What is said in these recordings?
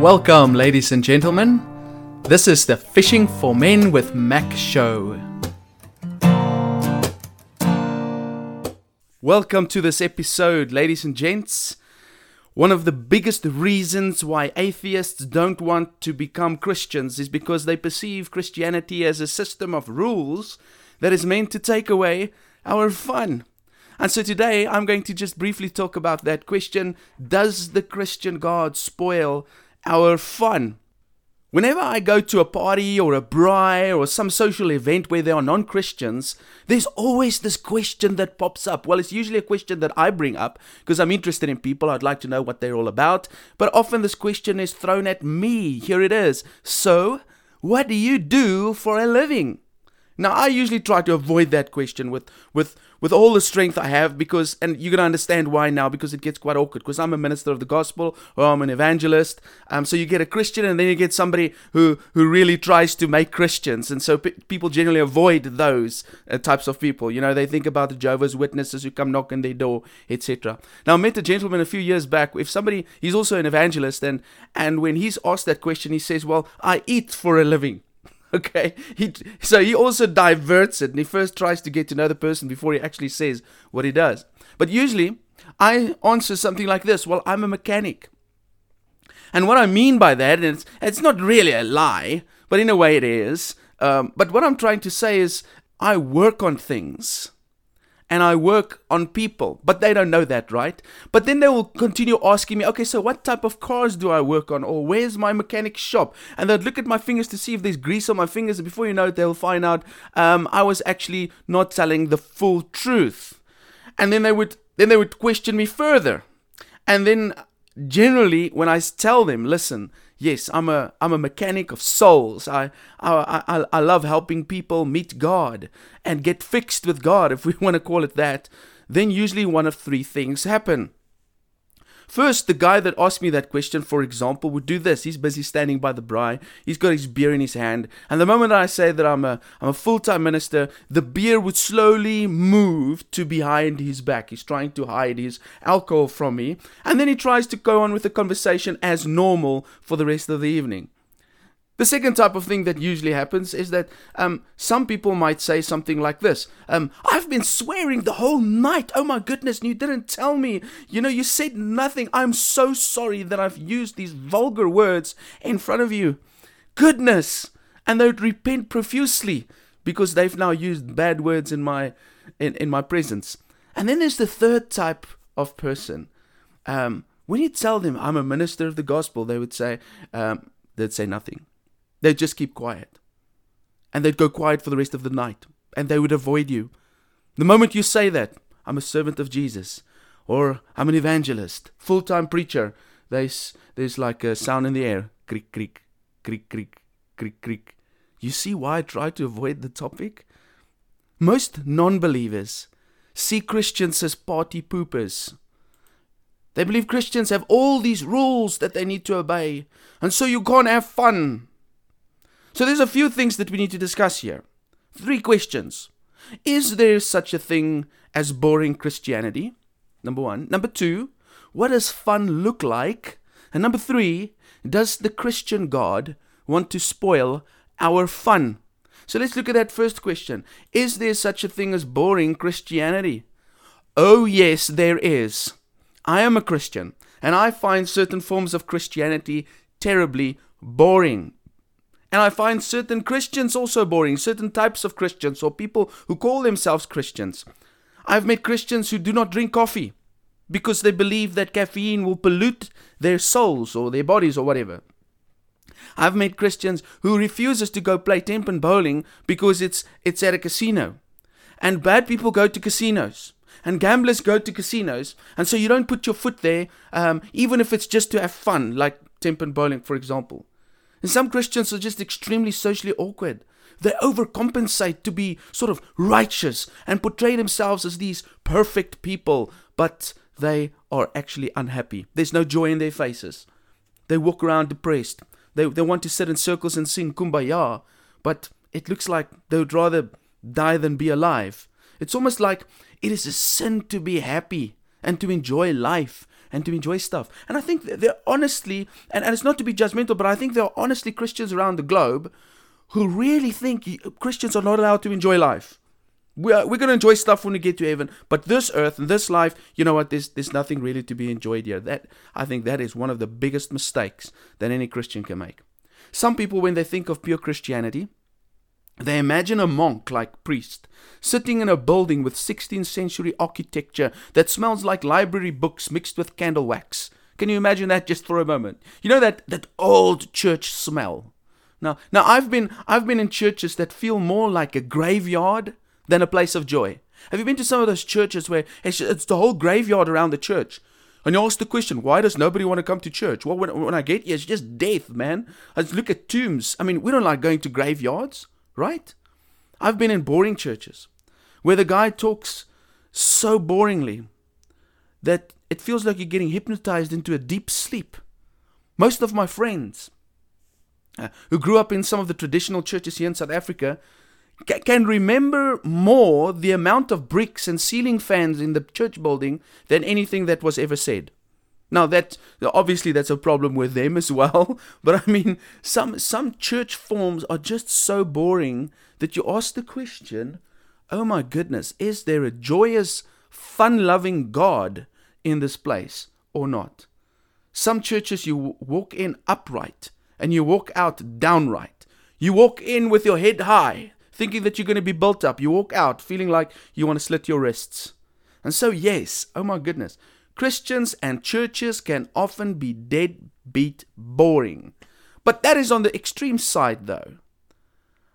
Welcome, ladies and gentlemen. This is the Fishing for Men with Mac show. Welcome to this episode, ladies and gents. One of the biggest reasons why atheists don't want to become Christians is because they perceive Christianity as a system of rules that is meant to take away our fun. And so today I'm going to just briefly talk about that question Does the Christian God spoil our fun? Whenever I go to a party or a braai or some social event where there are non Christians, there's always this question that pops up. Well, it's usually a question that I bring up because I'm interested in people. I'd like to know what they're all about. But often this question is thrown at me. Here it is. So, what do you do for a living? Now, I usually try to avoid that question with, with, with all the strength I have because, and you're to understand why now because it gets quite awkward because I'm a minister of the gospel or I'm an evangelist. Um, so you get a Christian and then you get somebody who, who really tries to make Christians. And so p- people generally avoid those uh, types of people. You know, they think about the Jehovah's Witnesses who come knock on their door, etc. Now, I met a gentleman a few years back. If somebody, he's also an evangelist, and, and when he's asked that question, he says, Well, I eat for a living. Okay, he so he also diverts it, and he first tries to get to know the person before he actually says what he does. But usually, I answer something like this: "Well, I'm a mechanic." And what I mean by that, and it's it's not really a lie, but in a way it is. Um, but what I'm trying to say is, I work on things and I work on people, but they don't know that, right? But then they will continue asking me, okay, so what type of cars do I work on, or where's my mechanic shop? And they'd look at my fingers to see if there's grease on my fingers, and before you know it, they'll find out um, I was actually not telling the full truth. And then they would then they would question me further, and then generally when I tell them, listen, yes, I'm a I'm a mechanic of souls. I I I, I love helping people meet God and get fixed with God, if we want to call it that. Then usually one of three things happen. First, the guy that asked me that question, for example, would do this. He's busy standing by the braai. He's got his beer in his hand. And the moment I say that I'm a, I'm a full time minister, the beer would slowly move to behind his back. He's trying to hide his alcohol from me. And then he tries to go on with the conversation as normal for the rest of the evening. The second type of thing that usually happens is that um, some people might say something like this um, I've been swearing the whole night. Oh my goodness, you didn't tell me. You know, you said nothing. I'm so sorry that I've used these vulgar words in front of you. Goodness. And they would repent profusely because they've now used bad words in my, in, in my presence. And then there's the third type of person. Um, when you tell them I'm a minister of the gospel, they would say, um, they'd say nothing They'd just keep quiet. And they'd go quiet for the rest of the night. And they would avoid you. The moment you say that, I'm a servant of Jesus, or I'm an evangelist, full time preacher, there's, there's like a sound in the air creak, creak, creak, creak, creak, creak. You see why I try to avoid the topic? Most non believers see Christians as party poopers. They believe Christians have all these rules that they need to obey, and so you can't have fun. So there's a few things that we need to discuss here. Three questions. Is there such a thing as boring Christianity? Number one. Number two, what does fun look like? And number three, does the Christian God want to spoil our fun? So let's look at that first question. Is there such a thing as boring Christianity? Oh, yes, there is. I am a Christian, and I find certain forms of Christianity terribly boring. And I find certain Christians also boring, certain types of Christians or people who call themselves Christians. I've met Christians who do not drink coffee because they believe that caffeine will pollute their souls or their bodies or whatever. I've met Christians who refuses to go play ten pin bowling because it's it's at a casino. And bad people go to casinos. And gamblers go to casinos. And so you don't put your foot there, um, even if it's just to have fun, like ten pin bowling, for example. And some Christians are just extremely socially awkward. They overcompensate to be sort of righteous and portray themselves as these perfect people, but they are actually unhappy. There's no joy in their faces. They walk around depressed. They, they want to sit in circles and sing kumbaya, but it looks like they would rather die than be alive. It's almost like it is a sin to be happy and to enjoy life and to enjoy stuff. And I think they're honestly, and, and it's not to be judgmental, but I think there are honestly Christians around the globe who really think Christians are not allowed to enjoy life. We're, we're going to enjoy stuff when we get to heaven, but this earth and this life, you know what? There's, there's nothing really to be enjoyed here. That I think that is one of the biggest mistakes that any Christian can make. Some people, when they think of pure Christianity, they imagine a monk like priest sitting in a building with 16th century architecture that smells like library books mixed with candle wax. Can you imagine that just for a moment? You know that, that old church smell. Now, now I've been I've been in churches that feel more like a graveyard than a place of joy. Have you been to some of those churches where it's, it's the whole graveyard around the church? And you ask the question, why does nobody want to come to church? Well, when, when I get here, it's just death, man. I just look at tombs. I mean, we don't like going to graveyards, right? I've been in boring churches where the guy talks so boringly that it feels like you're getting hypnotized into a deep sleep. Most of my friends uh, who grew up in some of the traditional churches here in South Africa can remember more the amount of bricks and ceiling fans in the church building than anything that was ever said. Now that obviously that's a problem with them as well, but I mean some some church forms are just so boring that you ask the question, "Oh my goodness, is there a joyous, fun-loving God in this place or not?" Some churches you walk in upright and you walk out downright. You walk in with your head high thinking that you're going to be built up. You walk out feeling like you want to slit your wrists. And so, yes, oh my goodness, Christians and churches can often be deadbeat boring. But that is on the extreme side, though.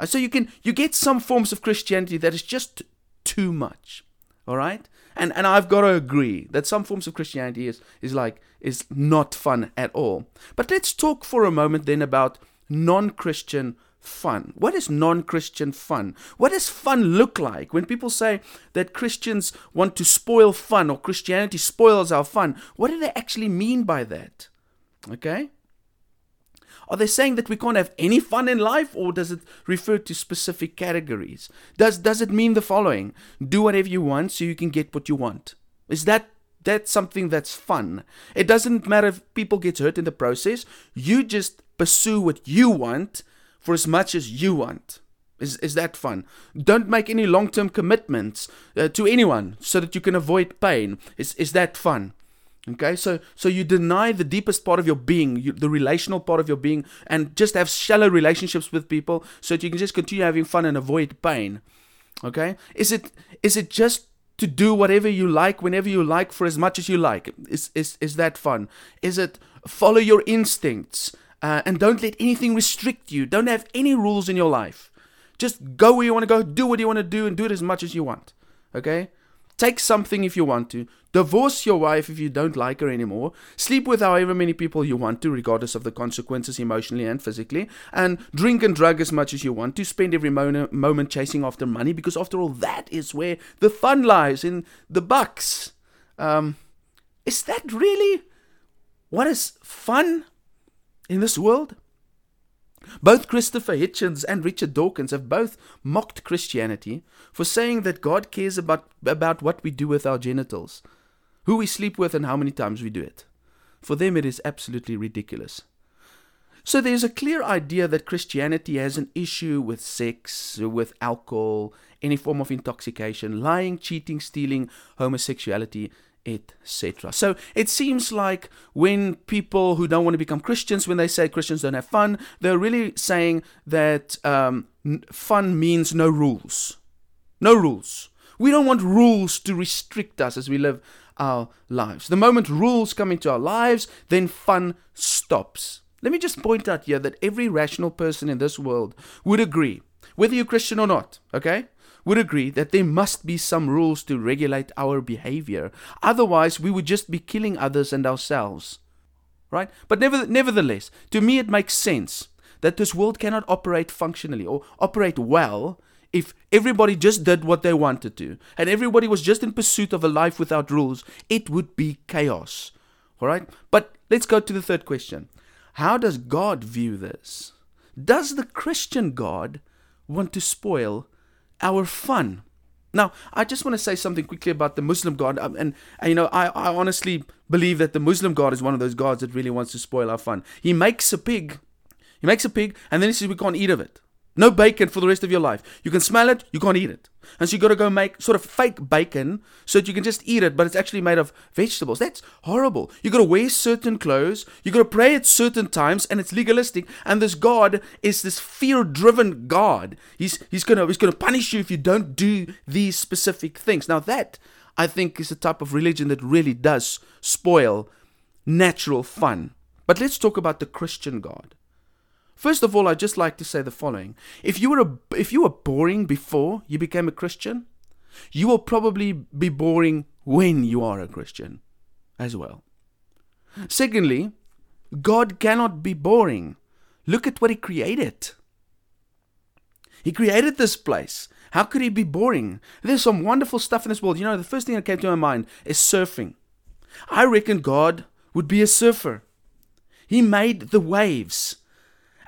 Uh, so you can you get some forms of Christianity that is just too much. All right? And and I've got to agree that some forms of Christianity is is like is not fun at all. But let's talk for a moment then about non-Christian fun? What is non Christian fun? What does fun look like? When people say that Christians want to spoil fun or Christianity spoils our fun, what do they actually mean by that? Okay? Are they saying that we can't have any fun in life or does it refer to specific categories? Does does it mean the following? Do whatever you want so you can get what you want. Is that that's something that's fun. It doesn't matter if people get hurt in the process. You just pursue what you want for as much as you want. Is, is that fun? Don't make any long term commitments uh, to anyone so that you can avoid pain. Is, is that fun? Okay, so so you deny the deepest part of your being, you, the relational part of your being, and just have shallow relationships with people so that you can just continue having fun and avoid pain. Okay, is it is it just to do whatever you like whenever you like for as much as you like? Is is is that fun? Is it follow your instincts? Uh, and don't let anything restrict you. Don't have any rules in your life. Just go where you want to go, do what you want to do, and do it as much as you want. Okay? Take something if you want to. Divorce your wife if you don't like her anymore. Sleep with however many people you want to, regardless of the consequences emotionally and physically. And drink and drug as much as you want to. Spend every mo- moment chasing after money because, after all, that is where the fun lies in the bucks. Um, is that really what is fun? In this world? Both Christopher Hitchens and Richard Dawkins have both mocked Christianity for saying that God cares about, about what we do with our genitals, who we sleep with, and how many times we do it. For them, it is absolutely ridiculous. So there's a clear idea that Christianity has an issue with sex, with alcohol, any form of intoxication, lying, cheating, stealing, homosexuality, etc. So it seems like when people who don't want to become Christians, when they say Christians don't have fun, they're really saying that um, fun means no rules. No rules. We don't want rules to restrict us as we live our lives. The moment rules come into our lives, then fun stops. Let me just point out here that every rational person in this world would agree, whether you're Christian or not, okay? Would agree that there must be some rules to regulate our behavior. Otherwise, we would just be killing others and ourselves. Right? But never, nevertheless, to me it makes sense that this world cannot operate functionally or operate well if everybody just did what they wanted to and everybody was just in pursuit of a life without rules. It would be chaos. All right? But let's go to the third question. How does God view this? Does the Christian God want to spoil our fun. Now, I just want to say something quickly about the Muslim God. Um, and, and, you know, I, I honestly believe that the Muslim God is one of those gods that really wants to spoil our fun. He makes a pig, he makes a pig, and then he says we can't eat of it. No bacon for the rest of your life. You can smell it, you can't eat it. And so you got to go make sort of fake bacon so that you can just eat it, but it's actually made of vegetables. That's horrible. You got to wear certain clothes, you got to pray at certain times, and it's legalistic. And this God is this fear-driven God. He's he's gonna he's gonna punish you if you don't do these specific things. Now that I think is a type of religion that really does spoil natural fun. But let's talk about the Christian God. First of all, I'd just like to say the following. If you were a, if you were boring before you became a Christian, you will probably be boring when you are a Christian as well. Secondly, God cannot be boring. Look at what he created. He created this place. How could he be boring? There's some wonderful stuff in this world. You know, the first thing that came to my mind is surfing. I reckon God would be a surfer. He made the waves.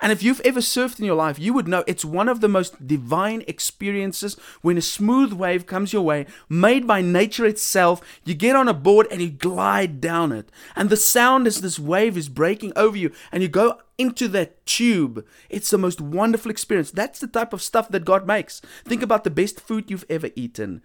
And if you've ever surfed in your life, you would know it's one of the most divine experiences when a smooth wave comes your way, made by nature itself. You get on a board and you glide down it. And the sound as this wave is breaking over you and you go into that tube. It's the most wonderful experience. That's the type of stuff that God makes. Think about the best food you've ever eaten.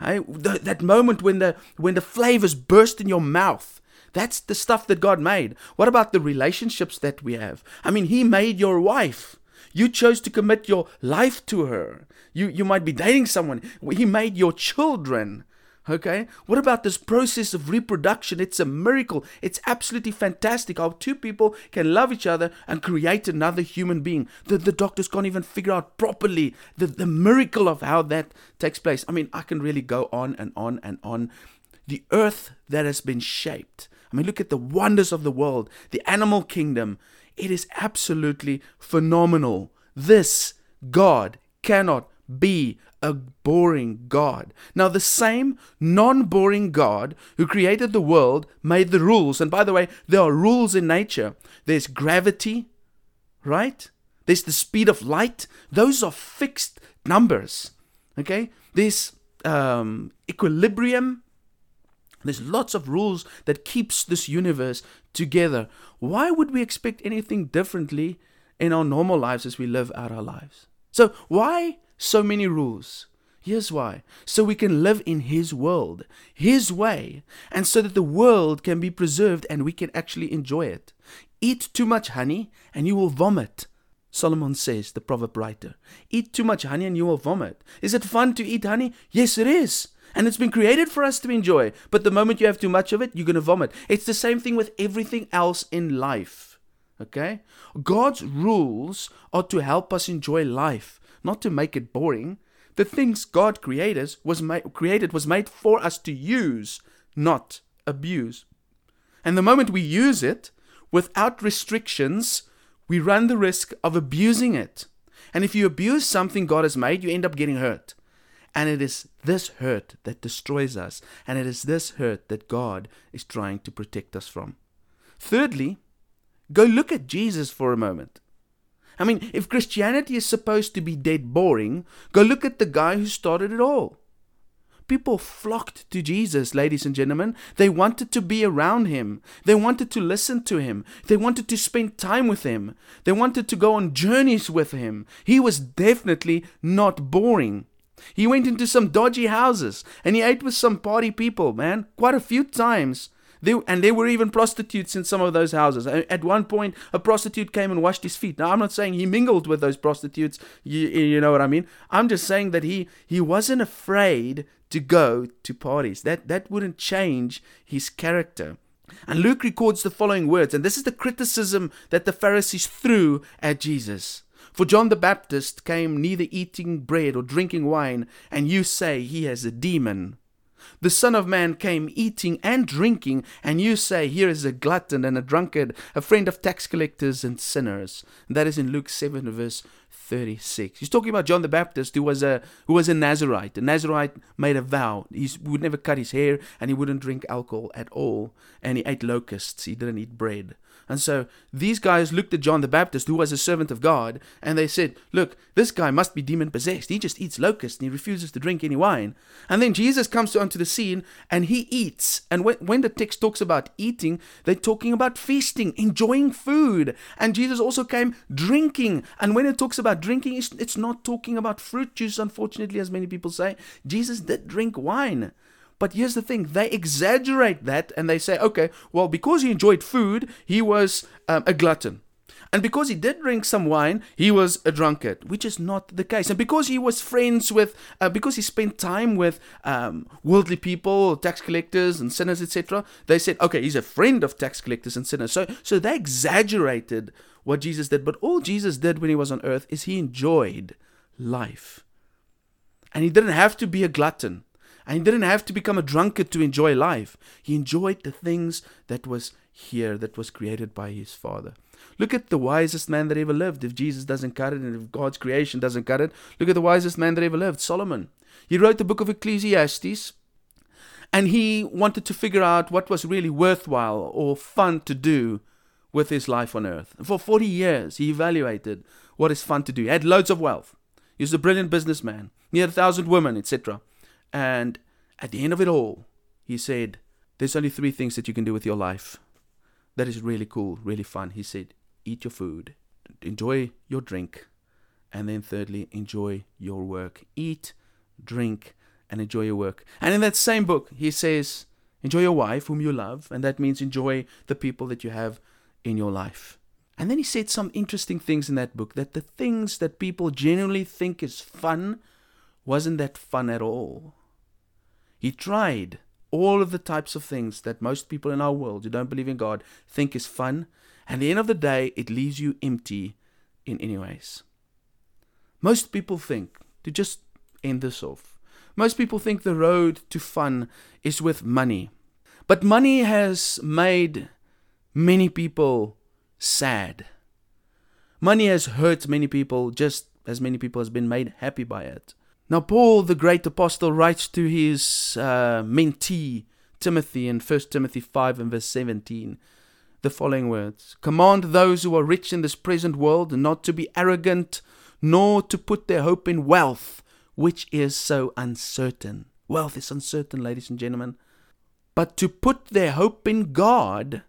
Hey, the, that moment when the when the flavors burst in your mouth that's the stuff that God made. What about the relationships that we have? I mean, He made your wife. You chose to commit your life to her. You, you might be dating someone. He made your children. Okay? What about this process of reproduction? It's a miracle. It's absolutely fantastic how two people can love each other and create another human being. The, the doctors can't even figure out properly the, the miracle of how that takes place. I mean, I can really go on and on and on. The earth that has been shaped I mean, look at the wonders of the world, the animal kingdom. It is absolutely phenomenal. This God cannot be a boring God. Now, the same non boring God who created the world made the rules. And by the way, there are rules in nature there's gravity, right? There's the speed of light. Those are fixed numbers. Okay? There's um, equilibrium. There's lots of rules that keeps this universe together. Why would we expect anything differently in our normal lives as we live out our lives? So why so many rules? Here's why. So we can live in His world, His way, and so that the world can be preserved and we can actually enjoy it. Eat too much honey and you will vomit. Solomon says, the proverb writer. Eat too much honey and you will vomit. Is it fun to eat honey? Yes, it is. And it's been created for us to enjoy. But the moment you have too much of it, you're going to vomit. It's the same thing with everything else in life. Okay? God's rules are to help us enjoy life, not to make it boring. The things God created was made, created was made for us to use, not abuse. And the moment we use it without restrictions, we run the risk of abusing it. And if you abuse something God has made, you end up getting hurt. And it is this hurt that destroys us, and it is this hurt that God is trying to protect us from. Thirdly, go look at Jesus for a moment. I mean, if Christianity is supposed to be dead boring, go look at the guy who started it all. People flocked to Jesus, ladies and gentlemen. They wanted to be around him. They wanted to listen to him. They wanted to spend time with him. They wanted to go on journeys with him. He was definitely not boring. He went into some dodgy houses and he ate with some party people, man, quite a few times. They, and there were even prostitutes in some of those houses. At one point, a prostitute came and washed his feet. Now, I'm not saying he mingled with those prostitutes. You, you know what I mean? I'm just saying that he, he wasn't afraid to go to parties. That, that wouldn't change his character. And Luke records the following words, and this is the criticism that the Pharisees threw at Jesus. For John the Baptist came neither eating bread or drinking wine, and you say he has a demon. The Son of Man came eating and drinking, and you say, Here is a glutton and a drunkard, a friend of tax collectors and sinners. And that is in Luke 7, verse 36. He's talking about John the Baptist, who was a who was a Nazarite. A Nazarite made a vow. He would never cut his hair, and he wouldn't drink alcohol at all. And he ate locusts. He didn't eat bread. And so these guys looked at John the Baptist, who was a servant of God, and they said, Look, this guy must be demon possessed. He just eats locusts and he refuses to drink any wine. And then Jesus comes onto the scene and he eats. And when, when the text talks about eating, they're talking about feasting, enjoying food. And Jesus also came drinking. And when it talks about drinking, it's, it's not talking about fruit juice, unfortunately, as many people say. Jesus did drink wine. But here's the thing they exaggerate that and they say, okay, well, because he enjoyed food, he was um, a glutton. And because he did drink some wine, he was a drunkard, which is not the case. And because he was friends with, uh, because he spent time with um, worldly people, tax collectors and sinners, etc., they said, okay, he's a friend of tax collectors and sinners. So, so they exaggerated what Jesus did. But all Jesus did when he was on earth is he enjoyed life. And he didn't have to be a glutton. And he didn't have to become a drunkard to enjoy life. He enjoyed the things that was here, that was created by his Father. Look at the wisest man that ever lived. If Jesus doesn't cut it and if God's creation doesn't cut it, look at the wisest man that ever lived, Solomon. He wrote the book of Ecclesiastes and he wanted to figure out what was really worthwhile or fun to do with his life on earth. For 40 years, he evaluated what is fun to do. He had loads of wealth. He was a brilliant businessman. He had a thousand women, etc. And at the end of it all, he said, There's only three things that you can do with your life. That is really cool, really fun. He said, Eat your food, enjoy your drink, and then thirdly, enjoy your work. Eat, drink, and enjoy your work. And in that same book, he says, Enjoy your wife, whom you love, and that means enjoy the people that you have in your life. And then he said some interesting things in that book that the things that people generally think is fun wasn't that fun at all. He tried all of the types of things that most people in our world who don't believe in God think is fun, and at the end of the day, it leaves you empty in any ways. Most people think, to just end this off, most people think the road to fun is with money. But money has made many people sad. Money has hurt many people just as many people has been made happy by it. Now, Paul, the great apostle, writes to his uh, mentee, Timothy, in 1 Timothy 5 and verse 17, the following words Command those who are rich in this present world not to be arrogant, nor to put their hope in wealth, which is so uncertain. Wealth is uncertain, ladies and gentlemen. But to put their hope in God,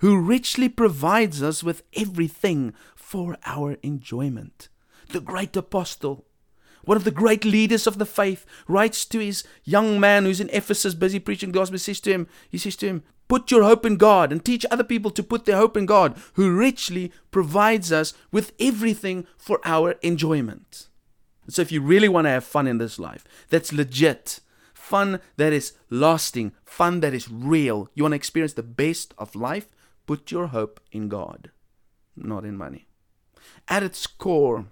who richly provides us with everything for our enjoyment. The great apostle one of the great leaders of the faith, writes to his young man who's in Ephesus busy preaching the gospel. Says to him, he says to him, Put your hope in God and teach other people to put their hope in God, who richly provides us with everything for our enjoyment. So, if you really want to have fun in this life, that's legit, fun that is lasting, fun that is real, you want to experience the best of life, put your hope in God, not in money. At its core,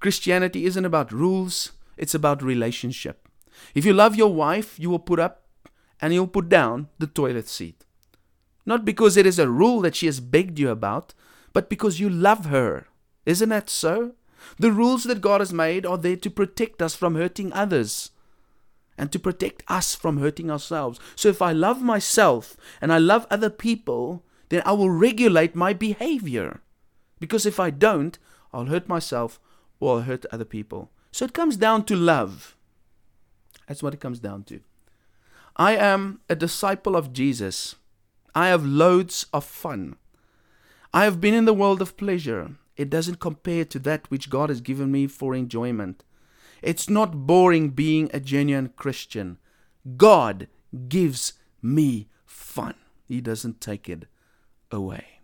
Christianity isn't about rules, it's about relationship. If you love your wife, you will put up and you'll put down the toilet seat. Not because it is a rule that she has begged you about, but because you love her. Isn't that so? The rules that God has made are there to protect us from hurting others and to protect us from hurting ourselves. So if I love myself and I love other people, then I will regulate my behavior. Because if I don't, I'll hurt myself or hurt other people. So it comes down to love. That's what it comes down to. I am a disciple of Jesus. I have loads of fun. I have been in the world of pleasure. It doesn't compare to that which God has given me for enjoyment. It's not boring being a genuine Christian. God gives me fun, He doesn't take it away.